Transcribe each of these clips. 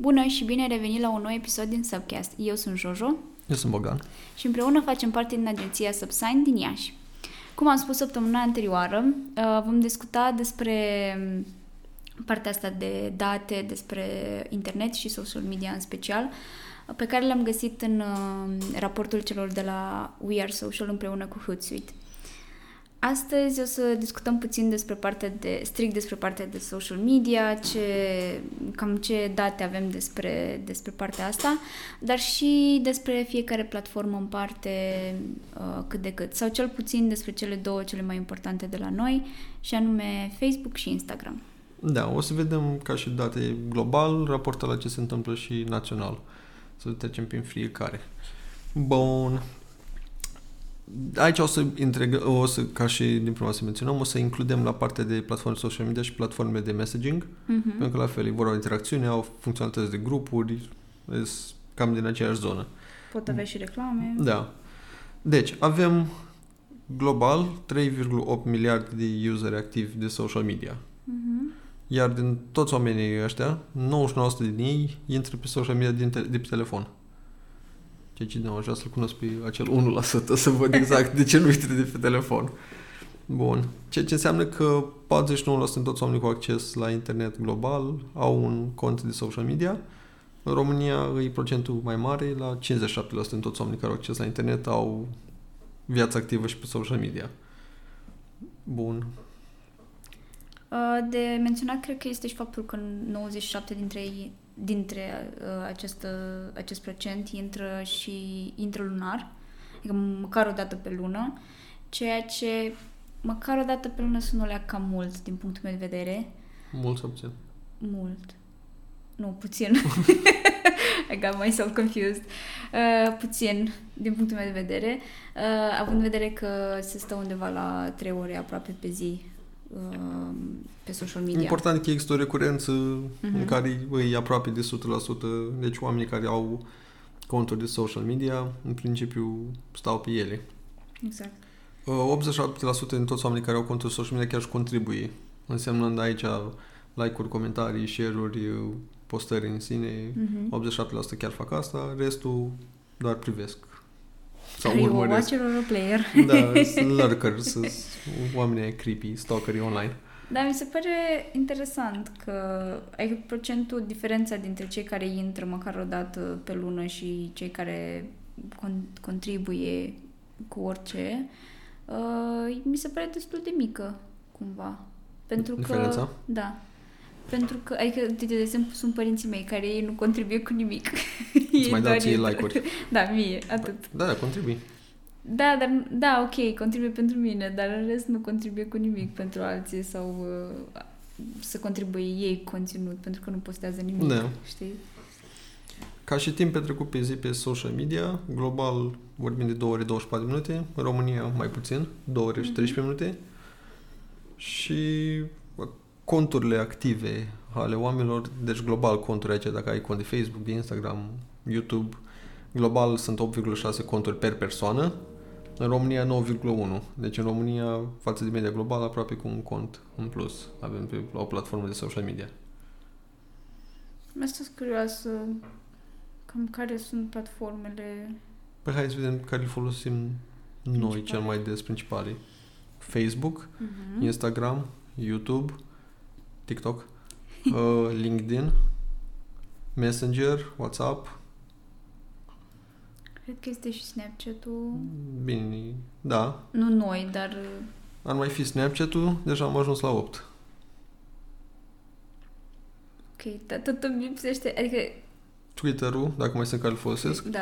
Bună și bine ai revenit la un nou episod din Subcast. Eu sunt Jojo Eu sunt Bogan. și împreună facem parte din agenția Subsign din Iași. Cum am spus săptămâna anterioară, uh, vom discuta despre um, partea asta de date, despre internet și social media în special, uh, pe care le-am găsit în uh, raportul celor de la We Are Social împreună cu Hootsuite. Astăzi o să discutăm puțin despre partea de, strict despre partea de social media, ce, cam ce date avem despre, despre partea asta, dar și despre fiecare platformă în parte uh, cât de cât, sau cel puțin despre cele două cele mai importante de la noi, și anume Facebook și Instagram. Da, o să vedem ca și date global, raportat la ce se întâmplă și național. Să trecem prin fiecare. Bun. Aici o să, intreg, o să, ca și din prima să menționăm, o să includem la partea de platforme social media și platforme de messaging, Uh-huh. pentru că la fel e vorba de interacțiune, au funcționalități de grupuri, sunt cam din aceeași zonă. Pot avea și reclame. Da. Deci, avem global 3,8 miliarde de useri activi de social media. Uh-huh. Iar din toți oamenii ăștia, 99% din ei intră pe social media din te- de pe telefon. Ceea ce nu aș vrea să-l cunosc pe acel 1% să văd exact de ce nu intră de pe telefon. Bun. Ceea ce înseamnă că 49% din toți oamenii cu acces la internet global au un cont de social media. În România e procentul mai mare, la 57% din toți oamenii care au acces la internet au viață activă și pe social media. Bun. Uh, De menționat, cred că este și faptul că 97 dintre ei, dintre uh, acest, uh, acest procent intră și intră lunar, adică măcar o dată pe lună, ceea ce măcar o dată pe lună sună lea cam mult din punctul meu de vedere. Mult sau puțin? Mult. Nu, puțin. I got myself confused. Uh, puțin, din punctul meu de vedere, uh, având în vedere că se stă undeva la 3 ore aproape pe zi uh, pe social media. Important e că există o recurență Mhm. în care e aproape de 100%, deci oamenii care au conturi de social media, în principiu stau pe ele. Exact. Uh, 87% din toți oamenii care au conturi social media chiar și contribuie, însemnând aici like-uri, comentarii, share-uri, uh, postări în sine, Mhm. 87% chiar fac asta, restul doar privesc. Sau Are you a urmăresc. watcher or a player? Da, sunt lurkers, sunt oameni creepy, stalkerii online. Da, mi se pare interesant că ai procentul, diferența dintre cei care intră măcar o dată pe lună și cei care con- contribuie cu orice, uh, mi se pare destul de mică, cumva. Pentru că... Diferența? Da. Pentru că, adică, de, de exemplu, sunt părinții mei care ei nu contribuie cu nimic. Îți mai dau doar ție intră. like-uri. Da, mie, atât. Da, da, contribui. Da, dar, da, ok, contribuie pentru mine, dar în rest nu contribuie cu nimic pentru alții sau uh, să contribuie ei conținut, pentru că nu postează nimic, Da. știi? Ca și timp petrecut pe zi pe social media, global vorbim de 2 ore 24 de minute, în România mai puțin, 2 ore și Mhm. 13 minute. Și conturile active ale oamenilor, deci global conturi aici, dacă ai cont de Facebook, de Instagram, YouTube, global sunt 8,6 conturi per persoană, în România 9,1. Deci în România, față de media globală, aproape cu un cont în plus avem pe o platformă de social media. Mi-a sunt curioasă cam care sunt platformele... Păi hai să vedem care le folosim noi Principale. cel mai des principale. Facebook, Mhm. Instagram, YouTube, TikTok, uh, LinkedIn, Messenger, WhatsApp. Cred că este și Snapchat-ul. Bine, da. Nu noi, dar... uh, Ar mai fi Snapchat-ul, deja am ajuns la 8. Ok, dar tot îmi lipsește, adică... Twitter-ul, dacă mai sunt care îl folosesc. Da.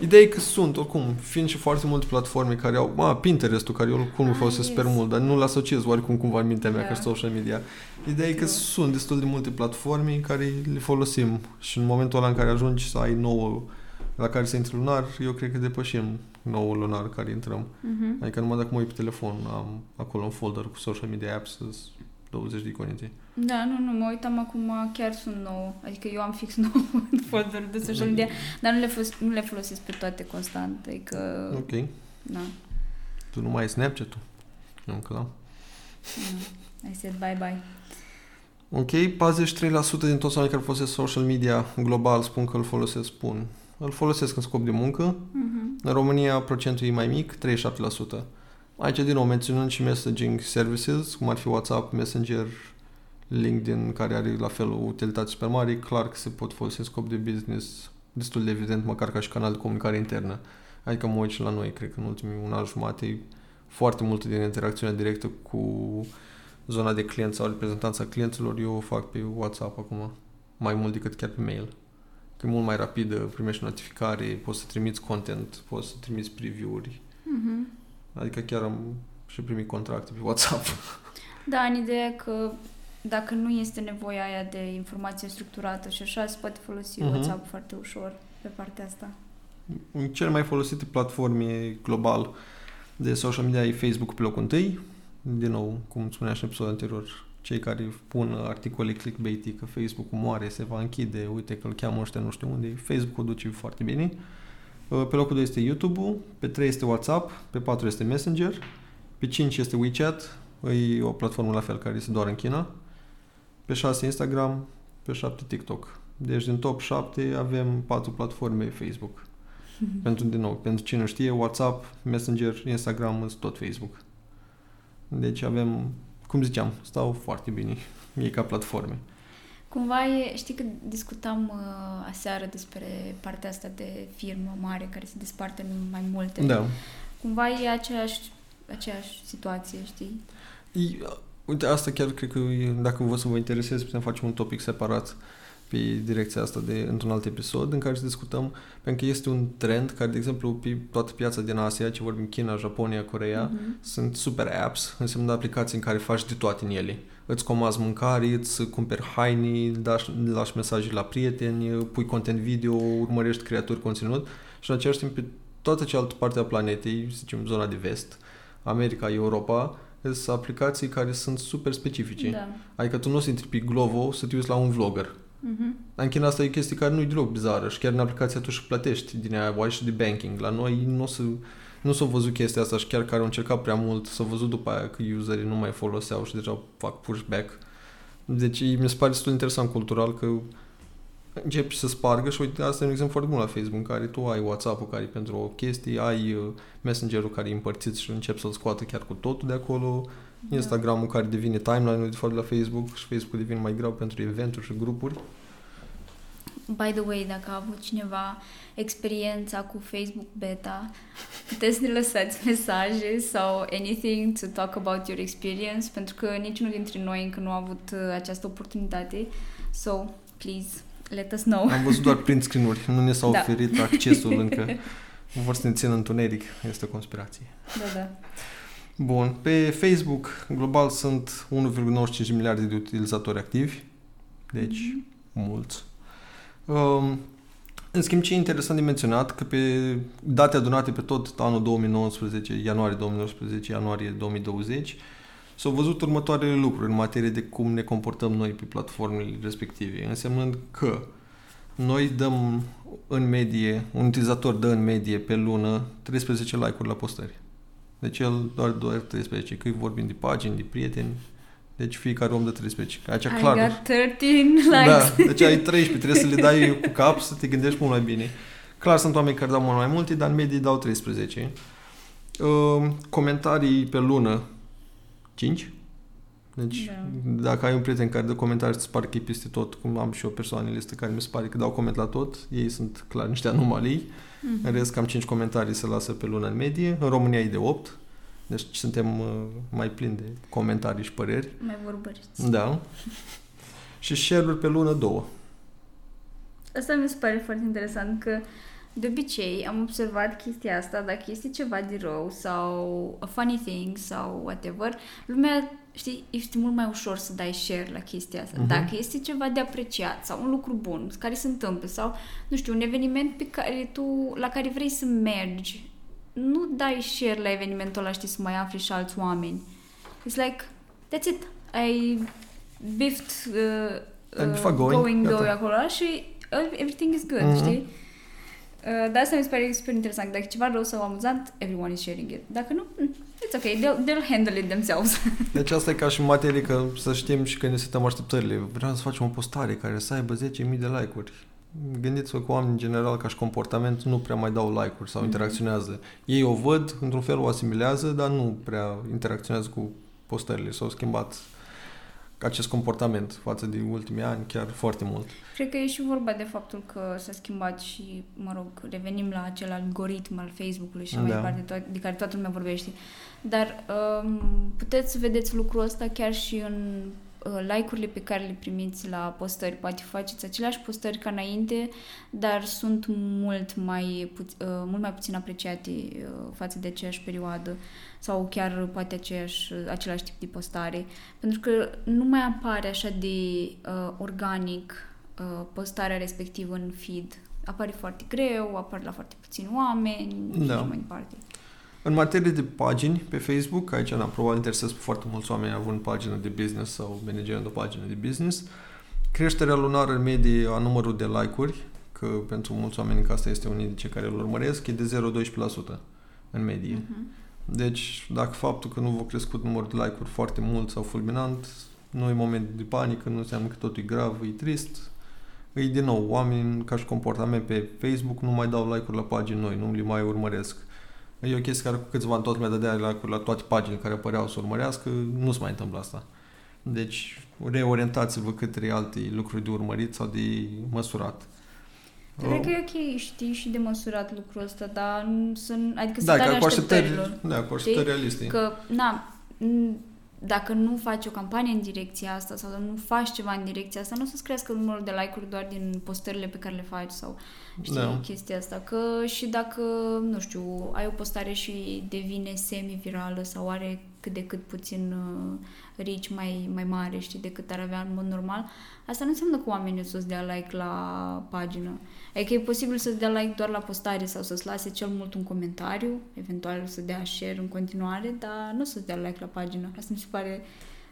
Ideea e că sunt, oricum, fiind și foarte multe platforme care au... A, Pinterest-ul, care eu oricum nu Ah, folosesc super yes. mult, dar nu-l asociez oarecum cumva în mintea mea Da. ca și social media. Ideea e că True. sunt destul de multe platforme în care le folosim și în momentul ăla în care ajungi să ai nouă la care să intri lunar, eu cred că depășim noul lunar care intrăm. Mhm. Adică numai dacă mă uit pe telefon, am acolo un folder cu social media apps, sunt 20 de iconete. Da, nu, nu, mă uitam acum, chiar sunt nou. Adică eu am fix nou în folderul de social media, dar nu le, fos- nu le folosesc pe toate constant. Adică, Ok. na, Tu nu mai ai Snapchat-ul? Nu, încă da. nu. I said bye-bye. Ok, 43% din toți oamenii care folosesc social media global spun că îl folosesc, spun. Îl folosesc în scop de muncă. Mhm. În România procentul e mai mic, 37%. Aici, din nou, menționând și messaging services, cum ar fi WhatsApp, Messenger, LinkedIn, care are la fel o utilitate super mare, e clar că se pot folosi în scop de business destul de evident, măcar ca și canal de comunicare internă. Adică mă uit și la noi, cred că în ultimii un an jumate, foarte multă din interacțiunea directă cu zona de client sau reprezentanța clienților, eu o fac pe WhatsApp acum, mai mult decât chiar pe mail. Că e mult mai rapidă, primești notificare, poți să trimiți content, poți să trimiți preview-uri. Mhm. Adică chiar am și primit contracte pe WhatsApp. Da, în ideea că dacă nu este nevoia aia de informație structurată și așa, se poate folosi Mhm. WhatsApp foarte ușor pe partea asta. Cele mai folosite platforme global de social media e Facebook pe locul întâi. Din nou, cum spuneam și în episodul anterior, cei care pun articole clickbaity că Facebook-ul moare, se va închide, uite că îl cheamă ăștia nu știu unde, Facebook-ul duce foarte bine. Pe locul 2 este YouTube-ul, pe 3 este WhatsApp, pe 4 este Messenger, pe 5 este WeChat, e o platformă la fel care este doar în China, pe 6 Instagram, pe 7 TikTok. Deci din top 7 avem 4 platforme Facebook. Pentru, din nou, pentru cine nu știe, WhatsApp, Messenger, Instagram, sunt tot Facebook. Deci avem, cum ziceam, stau foarte bine. E ca platforme. Cumva e, știi că discutam uh, aseară despre partea asta de firmă mare care se desparte în mai multe. Da. Cumva e aceeași, aceeași situație, știi? E, uite, asta chiar cred că, e- dacă vă să vă intereseze, putem face un topic separat pe direcția asta de, într-un alt episod în care să discutăm, pentru că este un trend care, de exemplu, pe toată piața din Asia, ce vorbim China, Japonia, Coreea, Mhm. Sunt super apps, înseamnă aplicații în care faci de toate în ele. Îți comazi mâncare, îți cumperi haine, lași, lași mesaje la prieteni, pui content video, urmărești creatori conținut și în același timp pe toată cealaltă parte a planetei, să zicem zona de vest, America, Europa, sunt aplicații care sunt super specifice. Da. Adică tu nu o să intri pe Glovo să te uiți la un vlogger. Mhm. Dar în China asta e chestie care nu e deloc bizară și chiar în aplicația tu și plătești din aia, ai și de banking. La noi nu o să nu s-a văzut chestia asta și chiar care au încercat prea mult, s-a văzut după aia că userii nu mai foloseau și deja fac pushback. Deci mi se pare destul de interesant cultural că începi să spargă și uite, asta e un exemplu foarte bun la Facebook, în care tu ai WhatsApp-ul care e pentru o chestie, ai uh, Messenger-ul care e împărțit și începi să-l scoată chiar cu totul de acolo, Da. Instagram-ul care devine timeline-ul de fapt de la Facebook și Facebook devine mai greu pentru eventuri și grupuri. By the way, dacă a avut cineva experiența cu Facebook Beta, puteți să ne lăsați mesaje sau anything to talk about your experience, pentru că niciunul dintre noi încă nu a avut uh, această oportunitate. So, please, let us know. Am văzut doar print screen-uri, nu ne s-a Da. oferit accesul încă. Vor să ne țină întuneric, este o conspirație. Da, da. Bun, pe Facebook global sunt 1,95 miliarde de utilizatori activi, deci Mhm. mulți. Um, în schimb, ce e interesant de menționat, că pe date adunate pe tot anul 2019, ianuarie 2019, ianuarie 2020, s-au văzut următoarele lucruri în materie de cum ne comportăm noi pe platformele respective, însemnând că noi dăm în medie, un utilizator dă în medie pe lună 13 like-uri la postări. Deci el doar, doar 13, că vorbim de pagini, de prieteni, deci fiecare om dă 13. Aici I clar. got 13 likes. Da, deci ai 13, trebuie să le dai cu cap, să te gândești mult mai bine. Clar sunt oameni care dau mult mai multe, dar în medie dau 13. Uh, comentarii pe lună 5. Deci Da. dacă ai un prieten care dă comentarii și îți pare că e peste tot, cum am și eu persoane listă care mi se pare că dau coment la tot, ei sunt clar niște anomalii. Mhm. În rest, cam 5 comentarii se lasă pe lună în medie. În România e de 8. Deci suntem uh, mai plini de comentarii și păreri. Mai vorbăriți. Da. și share-uri pe lună două. Asta mi se pare foarte interesant că de obicei am observat chestia asta, dacă este ceva de rău sau a funny thing sau whatever, lumea, știi, este mult mai ușor să dai share la chestia asta. Mhm. Dacă este ceva de apreciat sau un lucru bun care se întâmplă sau, nu știu, un eveniment pe care tu, la care vrei să mergi, nu dai share la evenimentul ăla, știi, să mai afli și alți oameni. It's like, that's it. I biffed uh, Ai uh, bifat going, going, gata. going acolo și uh, everything is good, Mhm. știi? Uh, dar asta mi se pare super interesant. Dacă e ceva rău sau amuzant, everyone is sharing it. Dacă nu, mm, it's okay, they'll, they'll handle it themselves. Deci asta e ca și în materie că să știm și că ne setăm așteptările. Vreau să facem o postare care să aibă 10.000 de like-uri. Gândiți-vă că oamenii în general ca și comportament nu prea mai dau like-uri sau Mhm. interacționează. Ei o văd, într-un fel o asimilează, dar nu prea interacționează cu postările. S-au schimbat acest comportament față de ultimii ani chiar foarte mult. Cred că e și vorba de faptul că s-a schimbat și, mă rog, revenim la acel algoritm al Facebook-ului și mai Da. departe, to- de care toată lumea vorbește. Dar um, puteți să vedeți lucrul ăsta chiar și în uh, like-urile pe care le primiți la postări. Poate faceți aceleași postări ca înainte, dar sunt mult mai, puț- uh, mult mai puțin apreciate uh, față de aceeași perioadă sau chiar poate aceeași, același tip de postare. Pentru că nu mai apare așa de uh, organic uh, postarea respectivă în feed. Apare foarte greu, apare la foarte puțini oameni Da. și așa mai departe. În materie de pagini pe Facebook, aici na, probabil interesează pe foarte mulți oameni având pagină de business sau managerind o pagină de business, creșterea lunară în medie a numărul de like-uri, că pentru mulți oameni că asta este un indice care îl urmăresc, e de 0,12% în medie. Mhm. Deci, dacă faptul că nu v-a crescut numărul de like-uri foarte mult sau fulminant, nu e moment de panică, nu înseamnă că totul e grav, e trist. E din nou, oamenii ca și comportament pe Facebook nu mai dau like-uri la pagini noi, nu le mai urmăresc. E o chestie care cu câțiva tot mi-a dădea like-uri la toate paginile care apăreau să urmărească, nu se mai întâmplă asta. Deci, reorientați-vă către alte lucruri de urmărit sau de măsurat. Cred că e ok, știi, și de măsurat lucrul ăsta, dar nu sunt, adică da, sunt ale ca cu așteptări, așteptărilor. da, cu așteptări realiste. Că, na, n- dacă nu faci o campanie în direcția asta sau nu faci ceva în direcția asta, nu o să-ți crească numărul de like-uri doar din postările pe care le faci sau știi Da. chestia asta. Că și dacă, nu știu, ai o postare și devine semi-virală sau are cât de cât puțin uh, reach mai, mai mare, știi, decât ar avea în mod normal, asta nu înseamnă că oamenii o să-ți dea like la pagină. Adică e posibil să-ți dea like doar la postare sau să-ți lase cel mult un comentariu, eventual să dea share în continuare, dar nu să-ți dea like la pagină. Asta mi se pare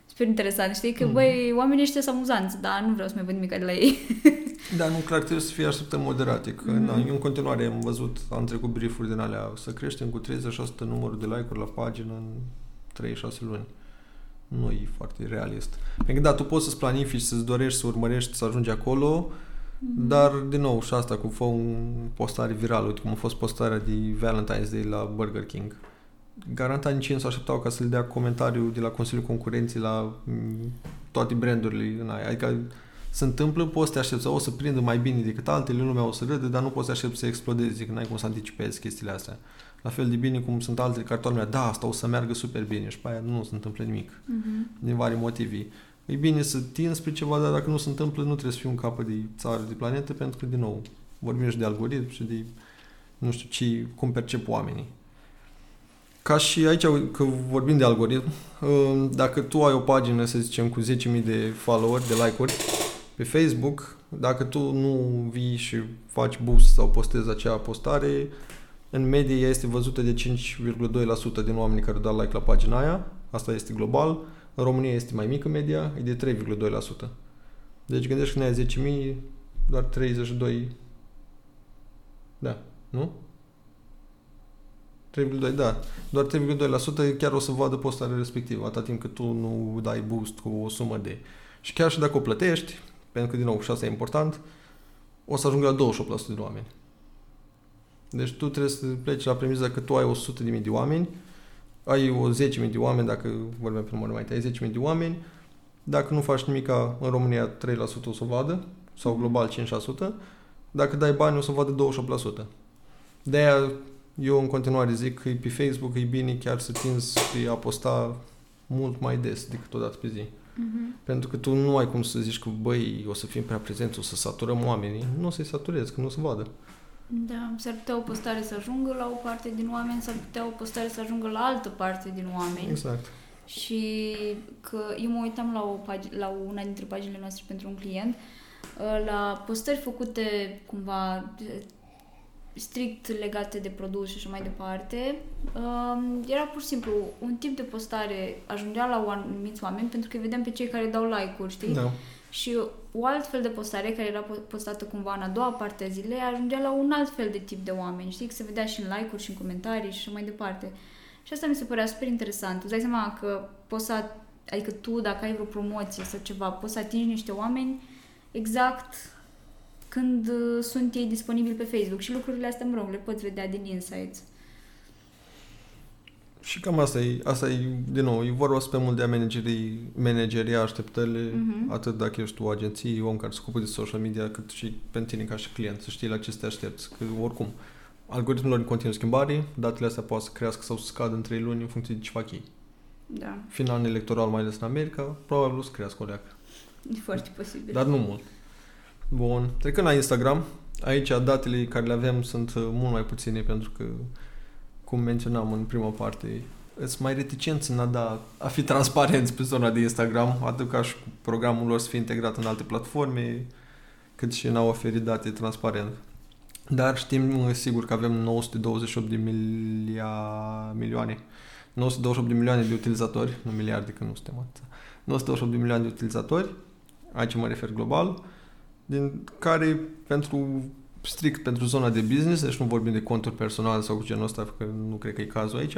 super interesant. Știi că, Mhm. băi, oamenii ăștia sunt amuzanți, dar nu vreau să mai văd nimic de la ei. Da, nu, clar, trebuie să fie așteptări moderate. Că, Mhm. na, eu în continuare am văzut, am trecut briefuri din alea, să creștem cu 30% numărul de like-uri la pagină în 3-6 luni. Nu e foarte realist. Pentru că, da, tu poți să-ți planifici, să-ți dorești, să urmărești, să ajungi acolo, Mhm. dar, din nou, și asta cu fă un postare virală, uite cum a fost postarea de Valentine's Day la Burger King. Garantat nici ei nu se așteptau ca să le dea comentariu de la Consiliul Concurenței la mm, toate brandurile în aia. Adică se întâmplă, poți să te aștepți, o să prindă mai bine decât altele, lumea o să râde, dar nu poți să te aștepți să explodeze, că n-ai cum să anticipezi chestiile astea. La fel de bine cum sunt altele care toată lumea, da, asta o să meargă super bine și pe aia nu se întâmplă nimic, Mhm. din vari motivi. E bine să tinzi spre ceva, dar dacă nu se întâmplă, nu trebuie să fii un capăt de țară, de planetă, pentru că, din nou, vorbim și de algoritm și de, nu știu, ce, cum percep oamenii. Ca și aici, că vorbim de algoritm, uh, dacă tu ai o pagină, să zicem, cu 10.000 de follower, de like-uri, pe Facebook, dacă tu nu vii și faci boost sau postezi acea postare, în medie ea este văzută de 5,2% din oamenii care dau like la pagina aia, asta este global, în România este mai mică media, e de 3,2%. Deci gândești că ne ai 10.000, doar 32, da, nu? 3,2, da. Doar 3,2% chiar o să vadă postarea respectivă, atât timp cât tu nu dai boost cu o sumă de... Și chiar și dacă o plătești, pentru că, din nou, și asta e important, o să ajungă la 28% din oameni. Deci tu trebuie să pleci la premiza că tu ai 100.000 de oameni, ai o 10.000 de oameni, dacă vorbim pe număr mai ai 10.000 de oameni, dacă nu faci nimic în România 3% o să o vadă, sau global 5%, dacă dai bani o să o vadă 28%. De-aia eu în continuare zic că e pe Facebook e bine chiar să tinzi să a posta mult mai des decât o dată pe zi. Mhm. Pentru că tu nu ai cum să zici că, băi, o să fim prea prezenți, o să saturăm oamenii. Nu o să-i saturezi, că nu o să vadă. Da, s-ar putea o postare să ajungă la o parte din oameni, s-ar putea o postare să ajungă la altă parte din oameni. Exact. Și că eu mă uitam la, o pag- la una dintre paginile noastre pentru un client, uh, la postări făcute cumva de- strict legate de produs și așa mai departe, um, era pur și simplu un tip de postare ajungea la anumiți oameni pentru că îi vedeam pe cei care dau like-uri, știi? Da. Și o altfel de postare care era po- postată cumva în a doua parte a zilei ajungea la un alt fel de tip de oameni, știi? Că se vedea și în like-uri și în comentarii și așa mai departe. Și asta mi se părea super interesant. Îți dai seama că poți să, adică tu, dacă ai vreo promoție sau ceva, poți să atingi niște oameni exact când uh, sunt ei disponibili pe Facebook și lucrurile astea, mă rog, le poți vedea din insights. Și cam asta e, asta e, din nou, e vorba pe mult de a managerii, manageria așteptările, Mhm. atât dacă ești o agenție, om care se ocupă de social media, cât și pentru tine ca și client, să știi la ce să te aștepți. Că oricum, algoritmul lor în continuă schimbare, datele astea poate să crească sau să scadă în 3 luni în funcție de ce fac ei. Da, Final electoral, mai ales în America, probabil o să crească o leacă. e foarte posibil. Dar nu mult. Bun. Trecând la Instagram, aici datele care le avem sunt uh, mult mai puține pentru că, cum menționam în prima parte, sunt mai reticenți în a, da, a fi transparenți pe zona de Instagram, atât ca și cu programul lor să fie integrat în alte platforme, cât și în a oferi date transparent. Dar știm uh, sigur că avem 928 de milia, milioane 928 de milioane de utilizatori, nu miliarde că nu suntem atât. 928 de milioane de utilizatori, aici mă refer global, din care pentru strict pentru zona de business, deci nu vorbim de conturi personale sau cu genul ăsta, că nu cred că e cazul aici,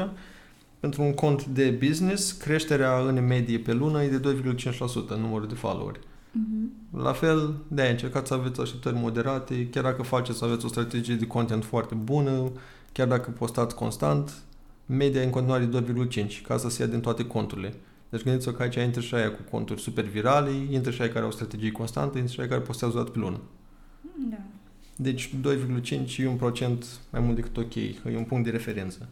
pentru un cont de business, creșterea în medie pe lună e de 2,5% în numărul de followeri. Mhm. La fel, de aia încercați să aveți așteptări moderate, chiar dacă faceți să aveți o strategie de content foarte bună, chiar dacă postați constant, media e în continuare de 2,5, ca să se ia din toate conturile. Deci gândiți-vă că aici intră și aia cu conturi super virale, intră și aia care au o strategie constantă, intră și aia care postează o dată pe lună. Da. Deci 2,5 e un procent mai mult decât ok, e un punct de referență.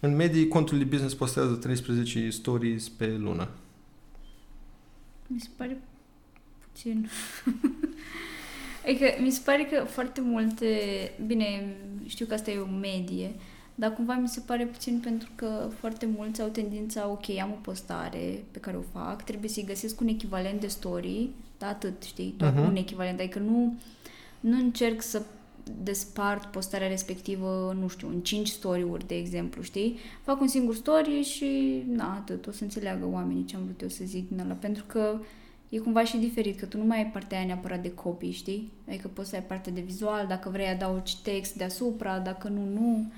În medie, contul de business postează 13 stories pe lună. Mi se pare puțin. adică mi se pare că foarte multe... Bine, știu că asta e o medie, dar cumva mi se pare puțin pentru că foarte mulți au tendința, ok, am o postare pe care o fac, trebuie să-i găsesc un echivalent de story, da, atât, știi, doar Mhm. un echivalent, adică nu, nu încerc să despart postarea respectivă, nu știu, în 5 story-uri, de exemplu, știi? Fac un singur story și, na, atât, o să înțeleagă oamenii ce am vrut eu să zic din ăla, pentru că e cumva și diferit, că tu nu mai ai partea aia neapărat de copii, știi? Adică poți să ai parte de vizual, dacă vrei adaugi text deasupra, dacă nu, nu.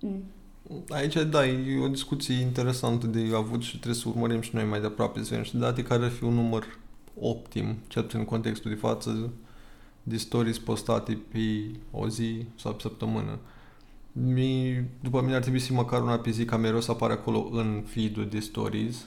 Mm. Aici, da, e o discuție interesantă de avut și trebuie să urmărim și noi mai de aproape să vedem niște date care ar fi un număr optim, cel puțin în contextul de față, de stories postate pe o zi sau pe săptămână. Mi, după mine ar trebui să fie măcar una pe zi ca mereu să apare acolo în feed-ul de stories.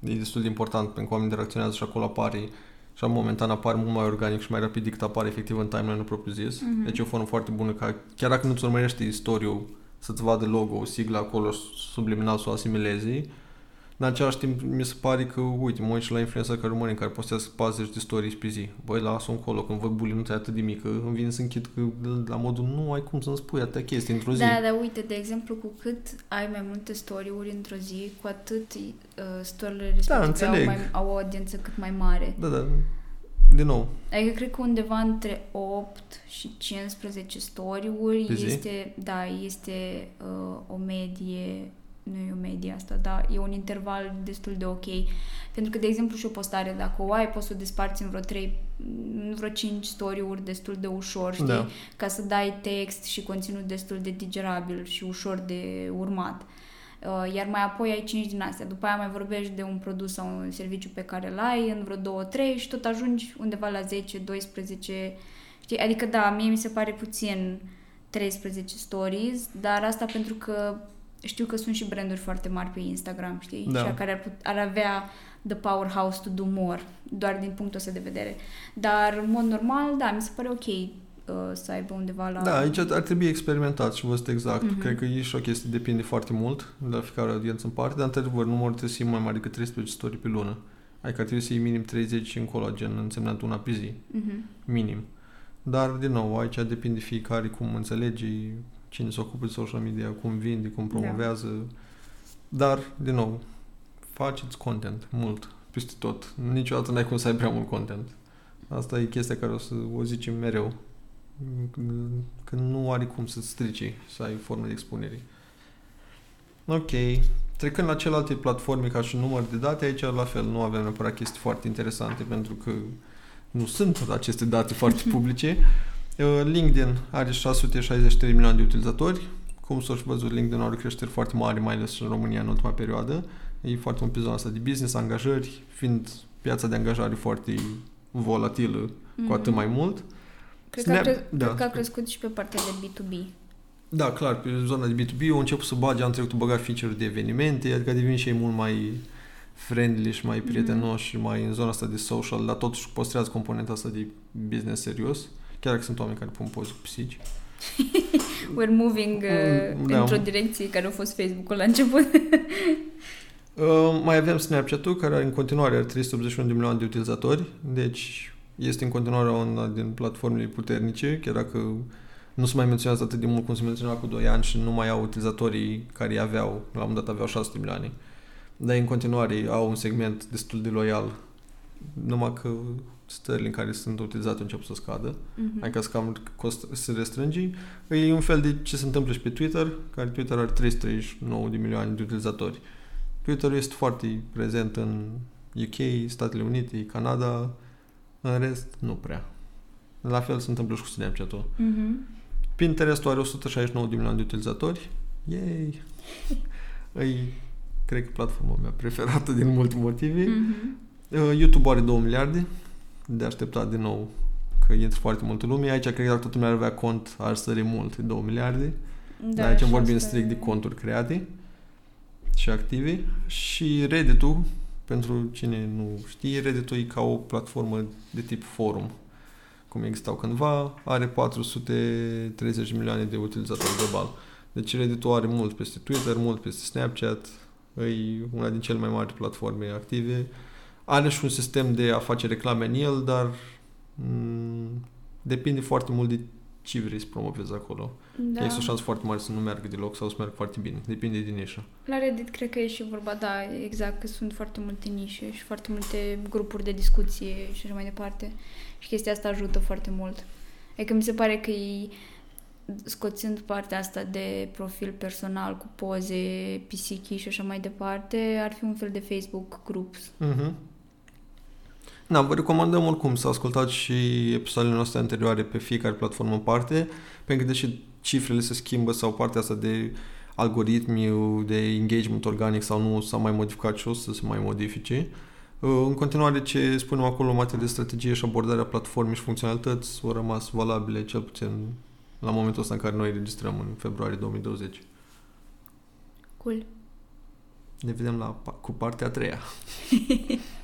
E destul de important pentru că oamenii interacționează și acolo apare și momentan apare mult mai organic și mai rapid decât apare efectiv în timeline-ul propriu-zis. Mhm. Deci e o formă foarte bună ca chiar dacă nu-ți urmărește istoriul să-ți vadă logo, sigla acolo subliminal să o asimilezi. În același timp, mi se pare că, uite, mă uit și la influencer care urmărim, care postează 40 de stories pe zi. Băi, lasă-o încolo, când văd bulinuța atât de mică, îmi vine să închid că, la modul, nu ai cum să-mi spui atâtea chestii într-o zi. Da, dar uite, de exemplu, cu cât ai mai multe story-uri într-o zi, cu atât uh, story-urile respective au, înțeleg. mai, au o audiență cât mai mare. Da, da. Din nou, Adică cred că undeva între 8 și 15 story-uri Pe zi? este, da, este uh, o medie, nu e o medie asta, dar e un interval destul de ok. Pentru că, de exemplu, și o postare, dacă o ai, poți să o desparți în vreo 3, în vreo 5 story-uri destul de ușor, știi? Da. Ca să dai text și conținut destul de digerabil și ușor de urmat. Uh, Iar mai apoi ai 5 din astea. După aia mai vorbești de un produs sau un serviciu pe care îl ai în vreo 2 3 și tot ajungi undeva la 10, 12, știi? Adică da, mie mi se pare puțin 13 stories, dar asta pentru că știu că sunt și branduri foarte mari pe Instagram, știi? Da. Și care ar, put, ar avea the powerhouse to do more, doar din punctul ăsta de vedere. Dar, în mod normal, da, mi se pare ok uh, să aibă undeva la... da, aici ar trebui experimentat și văzut exact. Mhm. Cred că e și o chestie, depinde foarte mult de la fiecare audiență în parte, dar într-adevăr numărul trebuie să fie mai mare decât 13 story pe lună. Adică ar trebui să iei minim 30 și încolo, gen însemnând una pe zi. Mhm. minim. Dar, din nou, aici depinde fiecare cum înțelege, cine se ocupă de social media, cum vinde, cum promovează. Dar, din nou, faceți content mult, peste tot. Niciodată n-ai cum să ai prea mult content. Asta e chestia care o să o zicem mereu. Că nu are cum să strici să ai formă de expunere. Ok. Trecând la celelalte platforme ca și număr de date, aici la fel nu avem neapărat chestii foarte interesante pentru că nu sunt aceste date foarte publice. Uh, LinkedIn are 663 milioane de utilizatori, cum s-au și văzut, LinkedIn are creșteri foarte mari, mai ales în România în ultima perioadă. E foarte mult pe zona asta de business, angajări, fiind piața de angajare foarte volatilă, mm-hmm. cu atât mai mult. Cred, Snap, că, a cre- da. cred că a crescut și pe partea de B2B. Da, clar, pe zona de B2B au început să bage, am trecut băga feature de evenimente, adică devin și ei mult mai friendly și mai prietenoși mm-hmm. și mai în zona asta de social, dar totuși păstrează componenta asta de business serios, chiar dacă sunt oameni care pun poze cu pisici. We're moving uh, mm, da. într-o direcție care a fost Facebook-ul la început. uh, mai avem Snapchat-ul, care are în continuare are 381 de milioane de utilizatori, deci este în continuare una din platformele puternice, chiar dacă nu se mai menționează atât de mult cum se menționa cu 2 ani și nu mai au utilizatorii care îi aveau, la un moment dat aveau 600 milioane. Dar în continuare au un segment destul de loial, numai că stările în care sunt utilizate încep să scadă, uh-huh. adică să cam cost, se restrânge. E un fel de ce se întâmplă și pe Twitter, care Twitter are 339 de milioane de utilizatori. Twitter este foarte prezent în UK, Statele Unite, Canada, în rest nu prea. La fel se întâmplă și cu Snapchat-ul. Uh-huh. Pinterest are 169 de milioane de utilizatori. Yay! Îi, cred că platforma mea preferată din multe motive. Mm-hmm. YouTube are 2 miliarde de așteptat din nou că intră foarte multă lume. Aici cred că dacă toată lumea ar avea cont, ar sări mult, 2 miliarde. Da, Dar aici vorbim asta... strict de conturi create și active. Și Reddit-ul, pentru cine nu știe, Reddit-ul e ca o platformă de tip forum cum existau cândva, are 430 milioane de utilizatori global. Deci reddit are mult peste Twitter, mult peste Snapchat, e una din cele mai mari platforme active. Are și un sistem de a face reclame în el, dar m- mm, depinde foarte mult de ce vrei să promovezi acolo. Da. Există o șansă foarte mare să nu meargă deloc sau să meargă foarte bine. Depinde din nișă. La Reddit cred că e și vorba, da, exact, că sunt foarte multe nișe și foarte multe grupuri de discuție și așa mai departe. Și chestia asta ajută foarte mult. Adică mi se pare că e scoțând partea asta de profil personal cu poze, pisichi și așa mai departe, ar fi un fel de Facebook groups. Mm-hmm. Da, vă recomandăm oricum să ascultați și episoadele noastre anterioare pe fiecare platformă în parte, pentru că deși cifrele se schimbă sau partea asta de algoritmi, de engagement organic sau nu s-a mai modificat și o să se mai modifice. Uh, în continuare, ce spunem acolo în materie de strategie și abordarea platformei și funcționalități au rămas valabile cel puțin la momentul ăsta în care noi registrăm în februarie 2020. Cool. Ne vedem la, cu partea a treia.